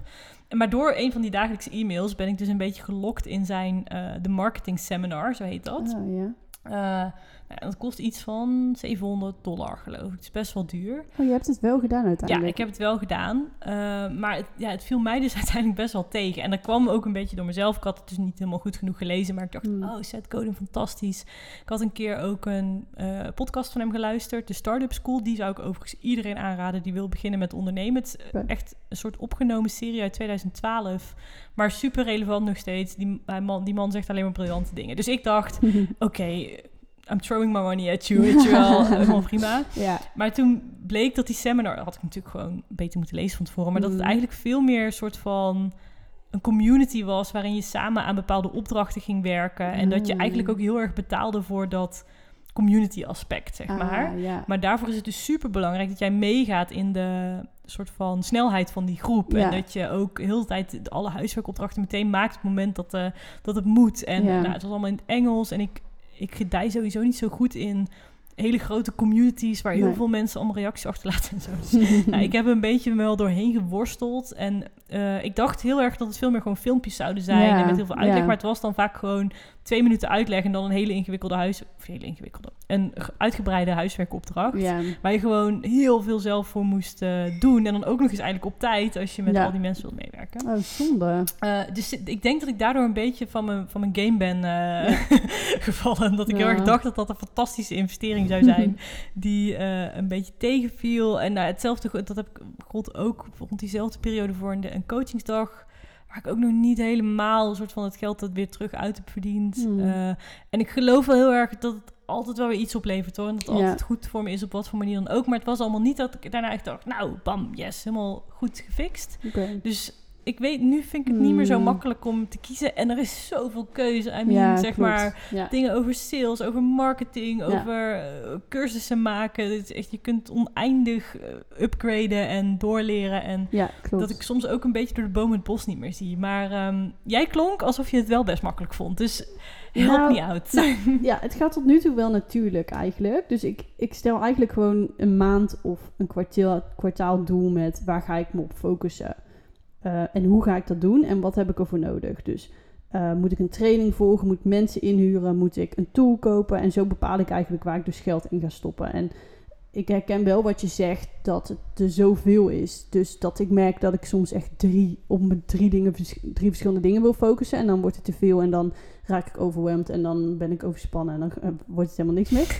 Maar door een van die dagelijkse e-mails ben ik dus een beetje gelokt in zijn eh de marketing seminar, zo heet dat. Oh, ja. Eh, nou, ja, dat kost iets van 700 dollar geloof ik. Het is best wel duur. Oh, je hebt het wel gedaan Ja, uiteindelijk. ik heb het wel gedaan. eh, maar het, ja, het viel mij dus uiteindelijk best wel tegen. En dat kwam ook een beetje door mezelf. Ik had het dus niet helemaal goed genoeg gelezen. Maar ik dacht, Hmm. oh, Seth Godin, fantastisch. Ik had een keer ook een eh, podcast van hem geluisterd. De Startup School. Die zou ik overigens iedereen aanraden die wil beginnen met ondernemen. Het is echt een soort opgenomen serie uit 2012. Maar super relevant nog steeds. Die, man, die man zegt alleen maar briljante dingen. Dus ik dacht, oké... I'm throwing my money at you, weet je wel. Helemaal prima. ja. Maar toen bleek dat die seminar, had ik natuurlijk gewoon beter moeten lezen van tevoren, maar dat het Mm. eigenlijk veel meer een soort van een community was waarin je samen aan bepaalde opdrachten ging werken en dat je Mm. eigenlijk ook heel erg betaalde voor dat community aspect, zeg maar. Ah, ja. Maar daarvoor is het dus super belangrijk dat jij meegaat in de soort van snelheid van die groep. Ja. En dat je ook heel de tijd alle huiswerkopdrachten meteen maakt op het moment dat, eh, dat het moet. En Ja. nou, het was allemaal in het Engels. En ik, ik gedij sowieso niet zo goed in hele grote communities waar heel Nee. veel mensen allemaal reacties achterlaten en zo. Dus, nou, ik heb er een beetje wel doorheen geworsteld. En eh, ik dacht heel erg dat het veel meer gewoon filmpjes zouden zijn. Ja, En met heel veel uitleg. ja. Maar het was dan vaak gewoon twee minuten uitleg. En dan een hele ingewikkelde huis... Of hele ingewikkelde... Een ge- uitgebreide huiswerkopdracht. ja. Waar je gewoon heel veel zelf voor moest eh, doen. En dan ook nog eens eigenlijk op tijd. Als je met Ja. al die mensen wilt meewerken. Oh, zonde. Eh, dus ik denk dat ik daardoor een beetje van mijn, van mijn game ben eh, gevallen. Dat ik heel erg dacht dat dat een fantastische investering zou zijn. die een beetje tegenviel. En nou, hetzelfde, dat heb ik God ook rond diezelfde periode voor een, een coachingsdag. Waar ik ook nog niet helemaal een soort van het geld dat weer terug uit heb verdiend. Hmm. En ik geloof wel heel erg dat het altijd wel weer iets oplevert hoor. En dat het Ja. altijd goed voor me is op wat voor manier dan ook. Maar het was allemaal niet dat ik daarna echt dacht, nou bam, yes, helemaal goed gefixt. Dus ik weet, nu vind ik het niet meer zo Hmm. makkelijk om te kiezen. En er is zoveel keuze. I mean, Ja, zeg maar, Ja. dingen over sales, over marketing, over eh, cursussen maken. Het is echt, je kunt oneindig eh, upgraden en doorleren. En ja, dat ik soms ook een beetje door de boom het bos niet meer zie. Maar ehm, jij klonk alsof je het wel best makkelijk vond. Dus help Nou, me out. Ja, het gaat tot nu toe wel natuurlijk eigenlijk. Dus ik, ik stel eigenlijk gewoon een maand of een kwartaal, kwartaal doel met waar ga ik me op focussen. Eh, en hoe ga ik dat doen en wat heb ik ervoor nodig. Dus eh, moet ik een training volgen, moet ik mensen inhuren, moet ik een tool kopen. En zo bepaal ik eigenlijk waar ik dus geld in ga stoppen. En ik herken wel wat je zegt, dat het er zoveel is. Dus dat ik merk dat ik soms echt drie, op mijn drie, dingen, drie verschillende dingen wil focussen. En dan wordt het te veel en dan raak ik overwhelmed en dan ben ik overspannen en dan eh, wordt het helemaal niks meer.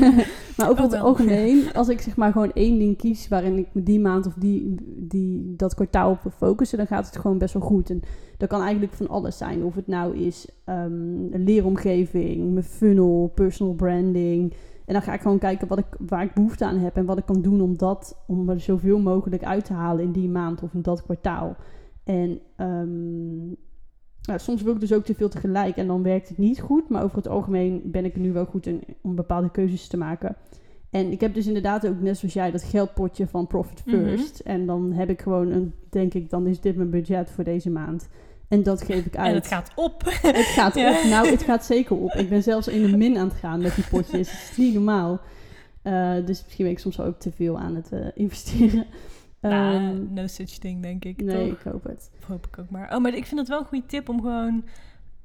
maar over Oh het algemeen, als ik zeg maar gewoon één ding kies waarin ik me die maand of die, die, dat kwartaal op wil focussen, dan gaat het gewoon best wel goed. En dat kan eigenlijk van alles zijn. Of het nou is een leeromgeving, mijn funnel, personal branding. En dan ga ik gewoon kijken wat ik, waar ik behoefte aan heb en wat ik kan doen om dat, om er zoveel mogelijk uit te halen in die maand of in dat kwartaal. En ehm, nou, soms wil ik dus ook te veel tegelijk en dan werkt het niet goed. Maar over het algemeen ben ik er nu wel goed in om bepaalde keuzes te maken. En ik heb dus inderdaad ook, net zoals jij, dat geldpotje van Profit Mhm. First. En dan heb ik gewoon een, denk ik, dan is dit mijn budget voor deze maand. En dat geef ik uit. En het gaat op. Het gaat Ja. op. Nou, het gaat zeker op. Ik ben zelfs in de min aan het gaan met die potjes. Het is niet normaal. Eh, dus misschien ben ik soms ook te veel aan het eh, investeren. nou, Ehm, no such thing, denk ik. nee, toch? ik hoop het. Hoop ik ook maar. Oh, maar ik vind het wel een goede tip om gewoon...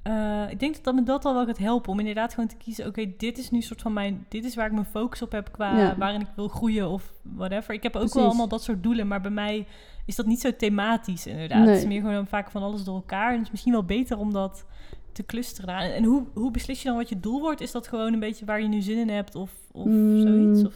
eh, ik denk dat, dat me dat al wel gaat helpen. Om inderdaad gewoon te kiezen... Oké, dit is nu soort van mijn... Dit is waar ik mijn focus op heb qua... Ja. Waarin ik wil groeien of whatever. Ik heb ook Precies. wel allemaal dat soort doelen. Maar bij mij is dat niet zo thematisch inderdaad. Nee. Het is meer gewoon vaak van alles door elkaar. En het is misschien wel beter om dat te clusteren. En hoe, hoe beslis je dan wat je doel wordt? Is dat gewoon een beetje waar je nu zin in hebt of, of Mm, zoiets? Of?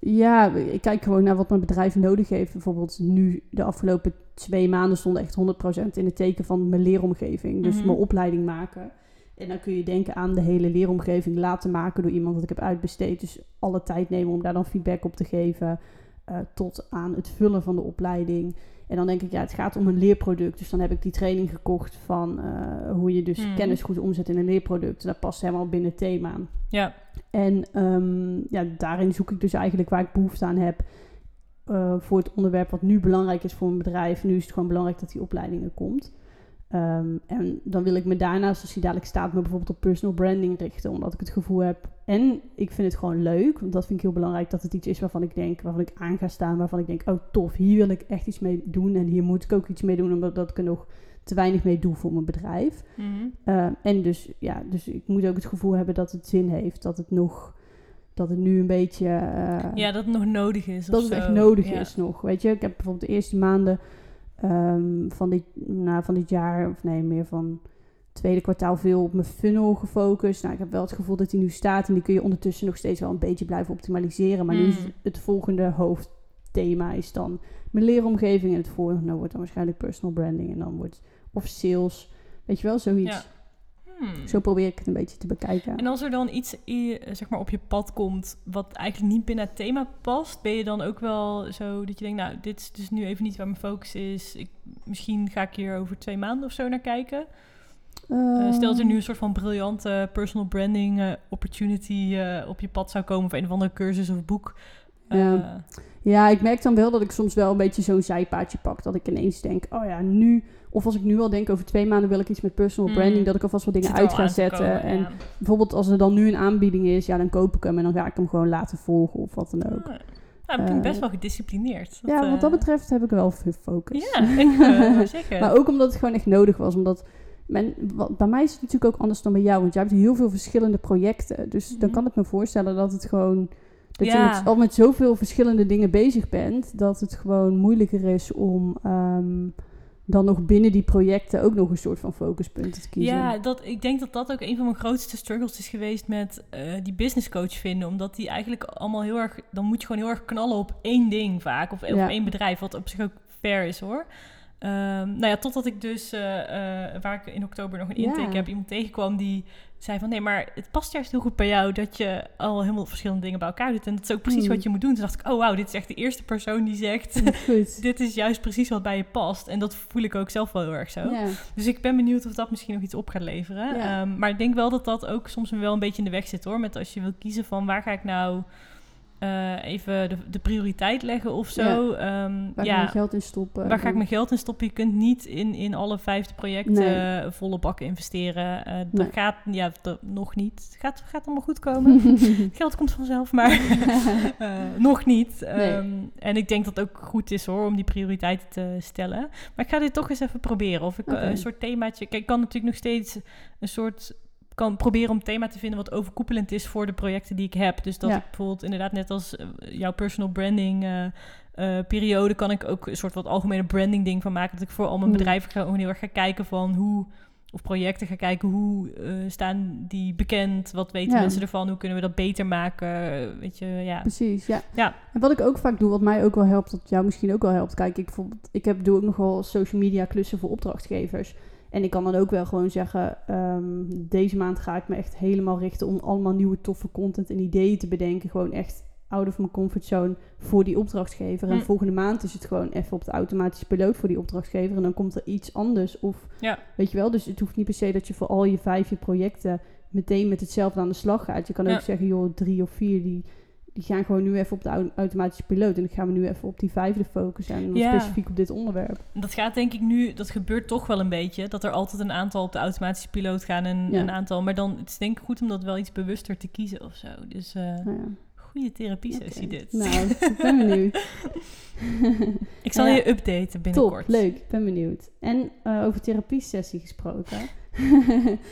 Ja, ik kijk gewoon naar wat mijn bedrijf nodig heeft. Bijvoorbeeld nu, de afgelopen twee maanden stonden echt 100% in het teken van mijn leeromgeving. Dus Mhm. mijn opleiding maken. En dan kun je denken aan de hele leeromgeving laten maken door iemand dat ik heb uitbesteed. Dus alle tijd nemen om daar dan feedback op te geven. eh, tot aan het vullen van de opleiding. En dan denk ik, ja, het gaat om een leerproduct. Dus dan heb ik die training gekocht van eh, hoe je dus Mhm. kennis goed omzet in een leerproduct. Dat past helemaal binnen het thema. Ja, En ehm, ja, daarin zoek ik dus eigenlijk waar ik behoefte aan heb eh, voor het onderwerp wat nu belangrijk is voor mijn bedrijf. Nu is het gewoon belangrijk dat die opleidingen komt. Ehm, en dan wil ik me daarnaast, als die dadelijk staat, me bijvoorbeeld op personal branding richten. Omdat ik het gevoel heb. En ik vind het gewoon leuk. Want dat vind ik heel belangrijk. Dat het iets is waarvan ik denk, waarvan ik aan ga staan. Waarvan ik denk, oh tof, hier wil ik echt iets mee doen. En hier moet ik ook iets mee doen. Omdat dat ik er nog te weinig mee doe voor mijn bedrijf. Mhm. Uh, en dus, ja, dus ik moet ook het gevoel hebben dat het zin heeft. Dat het nog, dat het nu een beetje... Uh, ja, dat het nog nodig is. dat het zo. echt nodig Ja. is nog. Weet je, ik heb bijvoorbeeld de eerste maanden um, van, dit, nou, van dit jaar, of nee, meer van het tweede kwartaal veel op mijn funnel gefocust. Nou, ik heb wel het gevoel dat die nu staat en die kun je ondertussen nog steeds wel een beetje blijven optimaliseren. Maar nu is Mm. het volgende hoofdthema is dan mijn leeromgeving en het volgende wordt dan waarschijnlijk personal branding en dan wordt of sales, weet je wel, zoiets. Ja. Hmm. Zo probeer ik het een beetje te bekijken. En als er dan iets zeg maar, op je pad komt wat eigenlijk niet binnen het thema past, ben je dan ook wel zo dat je denkt, nou, dit is dus nu even niet waar mijn focus is. Ik, misschien ga ik hier over twee maanden of zo naar kijken. Uh, stel dat er nu een soort van briljante personal branding uh, opportunity uh, op je pad zou komen, of een of andere cursus of boek. Ja. ja, ik merk dan wel dat ik soms wel een beetje zo'n zijpaadje pak. Dat ik ineens denk, oh ja, nu... Of als ik nu al denk, over twee maanden wil ik iets met personal Mm. branding... dat ik alvast wat dingen uit ga zetten. komen, en ja. bijvoorbeeld als er dan nu een aanbieding is... ja, dan koop ik hem en dan ga ik hem gewoon laten volgen of wat dan ook. Ah. Nou, ik ben Eh, best wel gedisciplineerd. ja, wat eh, dat betreft heb ik wel veel focus. Ja, ik, eh, zeker. maar ook omdat het gewoon echt nodig was. Omdat men, wat, bij mij is het natuurlijk ook anders dan bij jou. Want jij hebt heel veel verschillende projecten. Dus dan Mhm. kan ik me voorstellen dat het gewoon... Dat Ja. je met, al met zoveel verschillende dingen bezig bent... dat het gewoon moeilijker is om... ehm, dan nog binnen die projecten ook nog een soort van focuspunten te kiezen. Ja, dat, ik denk dat dat ook een van mijn grootste struggles is geweest met eh, die business coach vinden. Omdat die eigenlijk allemaal heel erg... Dan moet je gewoon heel erg knallen op één ding vaak. Of, één bedrijf, wat op zich ook fair is hoor. Ehm, nou ja, totdat ik dus, eh, eh, waar ik in oktober nog een Ja. intake heb, iemand tegenkwam die zei van... Nee, maar het past juist heel goed bij jou dat je al helemaal verschillende dingen bij elkaar doet. En dat is ook precies Hmm. wat je moet doen. Toen dacht ik, oh wauw, dit is echt de eerste persoon die zegt... Dit is juist precies wat bij je past. En dat voel ik ook zelf wel heel erg zo. Dus ik ben benieuwd of dat misschien nog iets op gaat leveren. Ehm, maar ik denk wel dat dat ook soms wel een beetje in de weg zit hoor. Met als je wil kiezen van waar ga ik nou eh, even de, de prioriteit leggen of zo. Ehm, Waar ja, ga je geld in stoppen? waar ga ik mijn geld in stoppen? Je kunt niet in, in alle vijfde projecten Nee. eh, volle bakken investeren. Eh, dat Nee. gaat ja, dat, nog niet. Het gaat, gaat allemaal goed komen. Geld komt vanzelf, maar eh, nog niet. Ehm, En ik denk dat het ook goed is hoor, om die prioriteiten te stellen. Maar ik ga dit toch eens even proberen. Of ik eh, een soort themaatje... Kijk, ik kan natuurlijk nog steeds een soort... kan proberen om thema te vinden wat overkoepelend is voor de projecten die ik heb. Dus dat Ja. ik bijvoorbeeld inderdaad net als eh, jouw personal branding... eh, eh, periode kan ik ook een soort wat algemene branding ding van maken. Dat ik voor al mijn Hmm. bedrijven ga, gewoon heel erg ga kijken van hoe... Of projecten ga kijken, hoe staan die bekend? Wat weten Ja. mensen ervan? Hoe kunnen we dat beter maken? Weet je, ja. Precies, ja. Ja. En wat ik ook vaak doe, wat mij ook wel helpt, dat jou misschien ook wel helpt. Kijk, ik, bijvoorbeeld, ik heb, doe ook nog wel social media klussen voor opdrachtgevers. En ik kan dan ook wel gewoon zeggen, ehm, deze maand ga ik me echt helemaal richten om allemaal nieuwe toffe content en ideeën te bedenken. Gewoon echt out of mijn comfortzone voor die opdrachtgever. En Mm. volgende maand is het gewoon even op de automatische piloot voor die opdrachtgever. En dan komt er iets anders. Of Ja. weet je wel, dus het hoeft niet per se dat je voor al je vijf je projecten meteen met hetzelfde aan de slag gaat. Je kan ook zeggen, joh, drie of vier die, die gaan gewoon nu even op de au- automatische piloot. En dan gaan we nu even op die vijfde focussen. En dan Ja. specifiek op dit onderwerp. Dat gaat denk ik nu, dat gebeurt toch wel een beetje. Dat er altijd een aantal op de automatische piloot gaan en Ja. een aantal. Maar dan het is denk ik goed om dat wel iets bewuster te kiezen of zo. Dus Nou ja. goede therapie-sessie Oké. dit. Nou, ik ben benieuwd. ik zal je updaten Top, binnenkort. leuk. Ik ben benieuwd. En eh, over therapiesessie gesproken.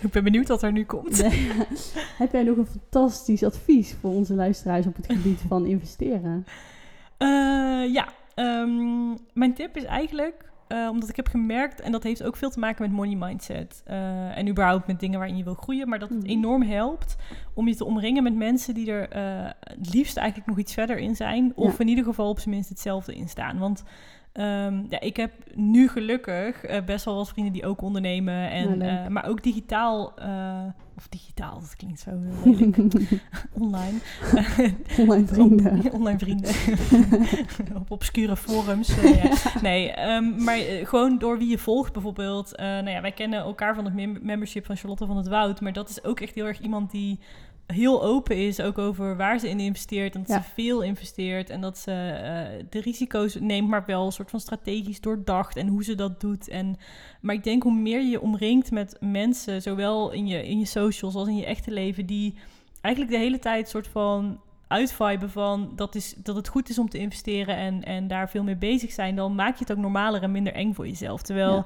Ik ben benieuwd wat er nu komt. Heb jij nog een fantastisch advies voor onze luisteraars op het gebied van investeren? Eh, ja, ehm, mijn tip is eigenlijk eh, omdat ik heb gemerkt, en dat heeft ook veel te maken met money mindset. eh, en überhaupt met dingen waarin je wil groeien. Maar dat het Mhm. enorm helpt om je te omringen met mensen die er het liefst eigenlijk nog iets verder in zijn. Of in ieder geval op zijn minst hetzelfde in staan. Want ehm, ja, ik heb nu gelukkig eh, best wel wat vrienden die ook ondernemen. En, Ja, leuk. eh, maar ook digitaal. eh, of digitaal, dat klinkt zo heel lelijk. Online. Online vrienden. Online vrienden. op obscure forums. ja. Nee, ehm, maar gewoon door wie je volgt bijvoorbeeld. Nou ja, wij kennen elkaar van het mem- membership van Charlotte van het Woud. Maar dat is ook echt heel erg iemand die heel open is ook over waar ze in investeert. En dat Ja. ze veel investeert. En dat ze eh, de risico's neemt, maar wel een soort van strategisch doordacht. En hoe ze dat doet. En, maar ik denk hoe meer je je omringt met mensen, zowel in je, in je socials als in je echte leven, die eigenlijk de hele tijd soort van uitviben van dat, is, dat het goed is om te investeren en, en daar veel mee bezig zijn, dan maak je het ook normaler en minder eng voor jezelf. Terwijl Ja.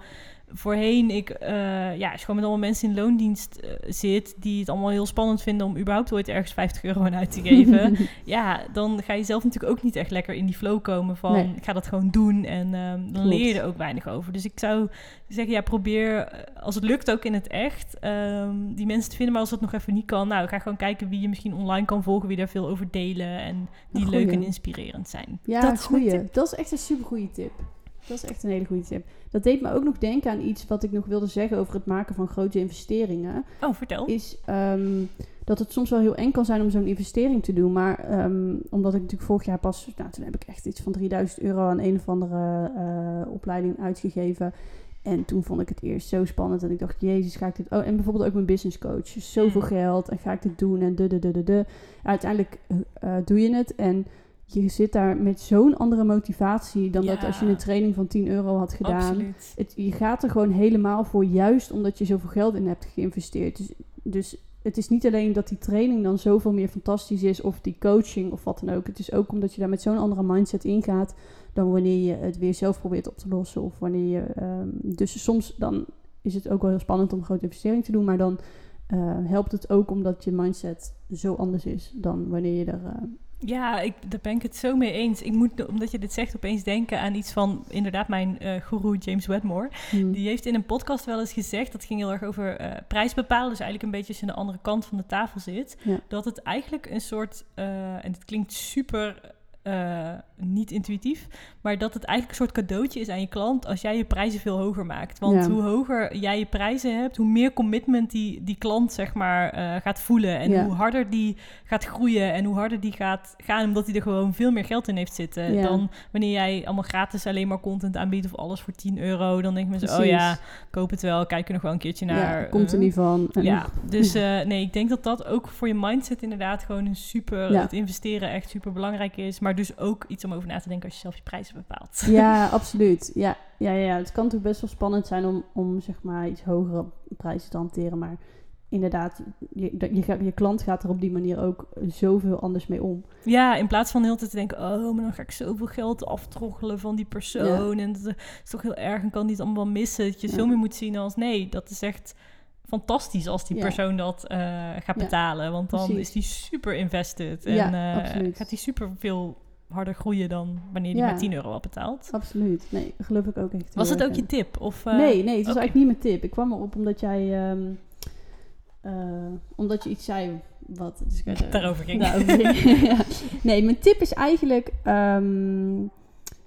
Voorheen ik, eh, ja, als je gewoon met allemaal mensen in loondienst eh, zit, die het allemaal heel spannend vinden om überhaupt ooit ergens 50 euro aan uit te geven, ja, dan ga je zelf natuurlijk ook niet echt lekker in die flow komen van Nee. ik ga dat gewoon doen en ehm, dan Klopt. leer je er ook weinig over. Dus ik zou zeggen, ja, probeer, eh, als het lukt ook in het echt, ehm, die mensen te vinden, maar als dat nog even niet kan, nou, ga gewoon kijken wie je misschien online kan volgen, wie daar veel over delen en die leuk en inspirerend zijn. Ja, dat goeie. Dat is echt een super goede tip. Dat is echt een hele goede tip. Dat deed me ook nog denken aan iets wat ik nog wilde zeggen over het maken van grote investeringen. Oh, vertel. Is ehm, dat het soms wel heel eng kan zijn om zo'n investering te doen. Maar ehm, omdat ik natuurlijk vorig jaar pas, nou toen heb ik echt iets van 3000 euro aan een of andere eh, opleiding uitgegeven. En toen vond ik het eerst zo spannend. En ik dacht, jezus, ga ik dit... Oh, en bijvoorbeeld ook mijn business coach. Dus zoveel Mm. geld. En ga ik dit doen? En de, de, de, de, de. Uiteindelijk eh, eh, doe je het. En je zit daar met zo'n andere motivatie... dan dat als je een training van 10 euro had gedaan. Het, je gaat er gewoon helemaal voor, juist omdat je zoveel geld in hebt geïnvesteerd. Dus, dus het is niet alleen dat die training dan zoveel meer fantastisch is, of die coaching of wat dan ook. Het is ook omdat je daar met zo'n andere mindset ingaat dan wanneer je het weer zelf probeert op te lossen. Of wanneer je. ehm, dus soms dan is het ook wel heel spannend om een grote investering te doen, maar dan eh, helpt het ook omdat je mindset zo anders is dan wanneer je er. eh, Ja, ik, daar ben ik het zo mee eens. Ik moet, omdat je dit zegt, opeens denken aan iets van inderdaad mijn eh guru James Wedmore. hmm. Die heeft in een podcast wel eens gezegd, dat ging heel erg over eh, prijs bepalen. Dus eigenlijk een beetje als je aan de andere kant van de tafel zit. Ja. Dat het eigenlijk een soort, eh, en het klinkt super eh, niet intuïtief, maar dat het eigenlijk een soort cadeautje is aan je klant als jij je prijzen veel hoger maakt. Want Ja. hoe hoger jij je prijzen hebt, hoe meer commitment die, die klant zeg maar eh, gaat voelen. En Ja. hoe harder die gaat groeien en hoe harder die gaat gaan, omdat hij er gewoon veel meer geld in heeft zitten. Ja. Dan wanneer jij allemaal gratis alleen maar content aanbiedt of alles voor 10 euro, dan denken mensen, oh ja, koop het wel, kijk er nog wel een keertje naar. ja, komt er eh. niet van. Ja, dus nee, ik denk dat dat ook voor je mindset inderdaad gewoon een super, het investeren echt super belangrijk is. Maar dus ook iets om over na te denken als je zelf je prijzen bepaalt. Ja, absoluut. Ja, ja, ja, het kan natuurlijk best wel spannend zijn om, om zeg maar iets hogere prijzen te hanteren. Maar inderdaad, je, je, klant gaat er op die manier ook zoveel anders mee om. Ja, in plaats van de hele tijd te denken, oh, maar dan ga ik zoveel geld aftroggelen van die persoon. En dat is toch heel erg en kan die het allemaal missen. Dat je Ja. veel meer moet zien als, nee, dat is echt fantastisch als die Ja. persoon dat eh, gaat betalen. Want dan precies. is die super invested. En Ja, eh, gaat die super veel harder groeien dan wanneer die Ja. maar 10 euro al betaalt. Absoluut. Nee, dat geloof ik ook echt. Was het ook je tip? Of, eh, nee, nee, het was eigenlijk niet mijn tip. Ik kwam erop omdat jij... ehm, eh, omdat je iets zei wat... Dus ik Daarover ging. daarover ging. Ja. Nee, mijn tip is eigenlijk... ehm,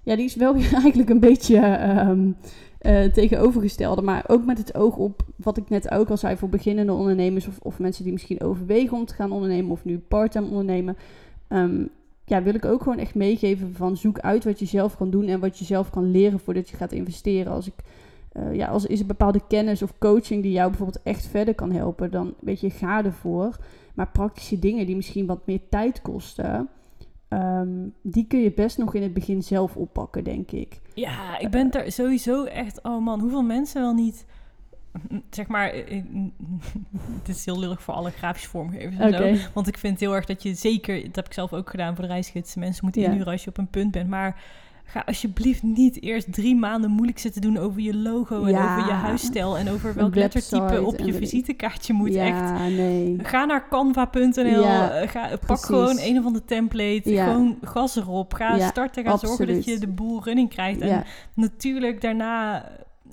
ja, die is wel weer eigenlijk een beetje... eh, tegenovergestelde, maar ook met het oog op wat ik net ook al zei voor beginnende ondernemers of, of mensen die misschien overwegen om te gaan ondernemen of nu parttime ondernemen. Ja, wil ik ook gewoon echt meegeven van zoek uit wat je zelf kan doen en wat je zelf kan leren voordat je gaat investeren. Als ik, eh, ja, als is er bepaalde kennis of coaching die jou bijvoorbeeld echt verder kan helpen, dan weet je, ga ervoor. Maar praktische dingen die misschien wat meer tijd kosten, ehm, die kun je best nog in het begin zelf oppakken, denk ik. Ja, ik ben daar sowieso echt... Oh man, hoeveel mensen wel niet... Zeg maar, eh, eh, het is heel lullig voor alle grafische vormgevers en zo. Want ik vind heel erg dat je zeker... Dat heb ik zelf ook gedaan voor de reisgidsen. Mensen moeten Ja. inhuren als je op een punt bent. Maar ga alsjeblieft niet eerst drie maanden moeilijk zitten doen over je logo en Ja. over je huisstijl en over welk lettertype op je visitekaartje moet. ja, Echt. nee. Ga naar canva.nl, Ja, eh, ga, pak precies. gewoon een of andere template, gewoon gas erop. Ga starten, ga zorgen dat je de boel running krijgt. En natuurlijk daarna,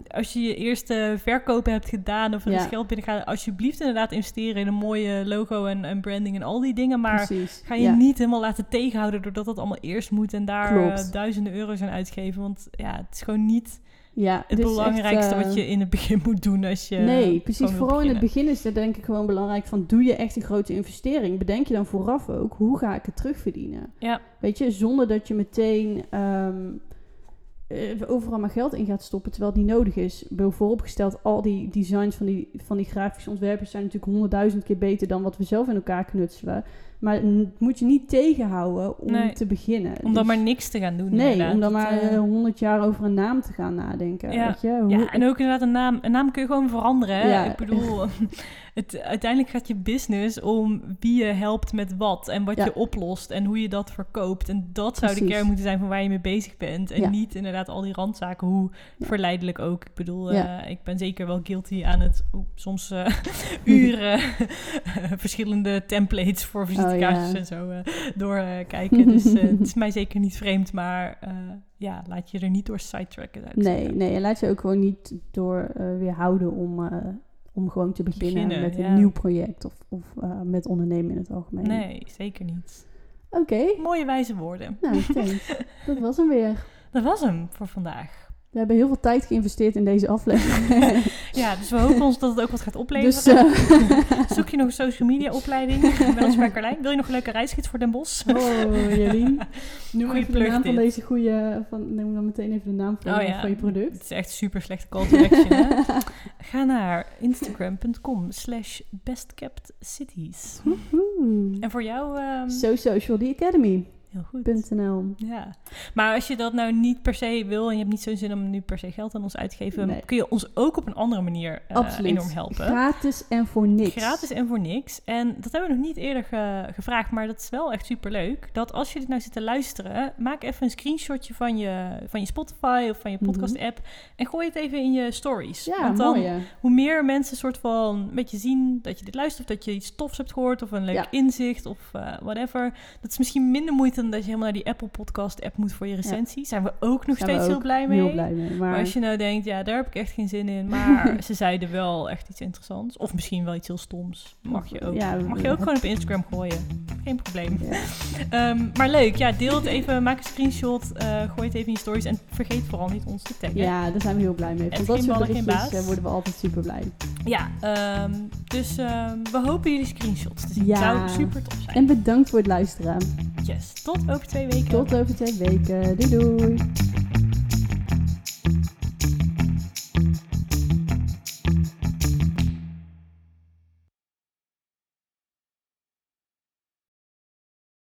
als je je eerste verkopen hebt gedaan of er Ja. is geld binnengaat, alsjeblieft inderdaad investeren in een mooie logo en, en branding en al die dingen. Maar precies. ga je ja. niet helemaal laten tegenhouden doordat het allemaal eerst moet en daar eh, duizenden euro's aan uitgeven. Want ja, het is gewoon niet ja, het echt, belangrijkste eh, wat je in het begin moet doen als je. nee, precies. Vooral in het begin is het denk ik gewoon belangrijk van... doe je echt een grote investering? Bedenk je dan vooraf ook, hoe ga ik het terugverdienen? Ja, Weet je, zonder dat je meteen ehm, eh, overal maar geld in gaat stoppen terwijl niet nodig is. Vooropgesteld, al die designs van die, van die grafische ontwerpers zijn natuurlijk honderdduizend keer beter dan wat we zelf in elkaar knutselen. Maar moet je niet tegenhouden om Nee. te beginnen. om dan Dus- maar niks te gaan doen. Nee, inderdaad. om dan maar eh, eh, honderd jaar over een naam te gaan nadenken. Ja. Weet je? Hoe- Ja, en ook inderdaad een naam. Een naam kun je gewoon veranderen. Hè? Ja. Ik bedoel, het, uiteindelijk gaat je business om wie je helpt met wat en wat Ja. je oplost en hoe je dat verkoopt. En dat zou de kern moeten zijn van waar je mee bezig bent. En niet inderdaad al die randzaken, hoe verleidelijk ook. Ik bedoel, eh, ik ben zeker wel guilty aan het soms uren verschillende templates voor visitekaartjes Oh, ja. en zo eh, doorkijken. dus eh, het is mij zeker niet vreemd, maar eh, ja, laat je er niet door sidetracken. Nee, zeggen. nee, en laat je ook gewoon niet door weerhouden om, om gewoon te beginnen, Beginnen, met een nieuw project of, of met ondernemen in het algemeen. Nee, zeker niet. Oké, Mooie wijze woorden. nou thanks. Dat was hem weer. Dat was hem voor vandaag. We hebben heel veel tijd geïnvesteerd in deze aflevering. Ja, dus we hopen ons dat het ook wat gaat opleveren. dus eh, Zoek je nog een social media opleiding bij ons bij Carlijn? Wil je nog een leuke reisgids voor Den Bosch? oh, Jelien. Noem even de naam van deze goede... Van, noem dan meteen even de naam van, Oh ja. van je product. Het is echt super slechte call to action. Hè? Ga naar instagram.com slash. Oeh. En voor jou... ehm, So Social, the Academy. Heel goed. .nl. Ja, maar als je dat nou niet per se wil en je hebt niet zo'n zin om nu per se geld aan ons uit te geven, Nee. kun je ons ook op een andere manier eh, enorm helpen. Gratis en voor niks. Gratis en voor niks. En dat hebben we nog niet eerder ge- gevraagd, maar dat is wel echt super leuk. Dat als je dit nou zit te luisteren, maak even een screenshotje van je, van je Spotify of van je Mhm. podcast app en gooi het even in je stories. Ja, Want dan, mooi hoe meer mensen soort van een beetje zien dat je dit luistert, of dat je iets tofs hebt gehoord, of een leuk Ja. inzicht, of eh, whatever. Dat is misschien minder moeite dat je helemaal naar die Apple Podcast app moet voor je recensie. Zijn we ook nog Zijn steeds ook heel blij mee. Heel blij mee. Maar, Maar als je nou denkt, ja, daar heb ik echt geen zin in. Maar ze zeiden wel echt iets interessants. Of misschien wel iets heel stoms. Mag je ook. Ja, Mag je ook gewoon op Instagram gooien. Geen probleem. Ja. Ehm, maar leuk, ja, deel het even. Maak een screenshot. eh, gooi het even in je stories. En vergeet vooral niet ons te taggen. Ja, daar zijn we heel blij mee. Het Van dat soort berichtjes baas. eh, worden we altijd super blij. Ja, ehm, dus ehm, we hopen jullie screenshots te zien. Ja. Zou super tof zijn. En bedankt voor het luisteren. Yes, tot over twee weken. Tot over twee weken. Doei doei.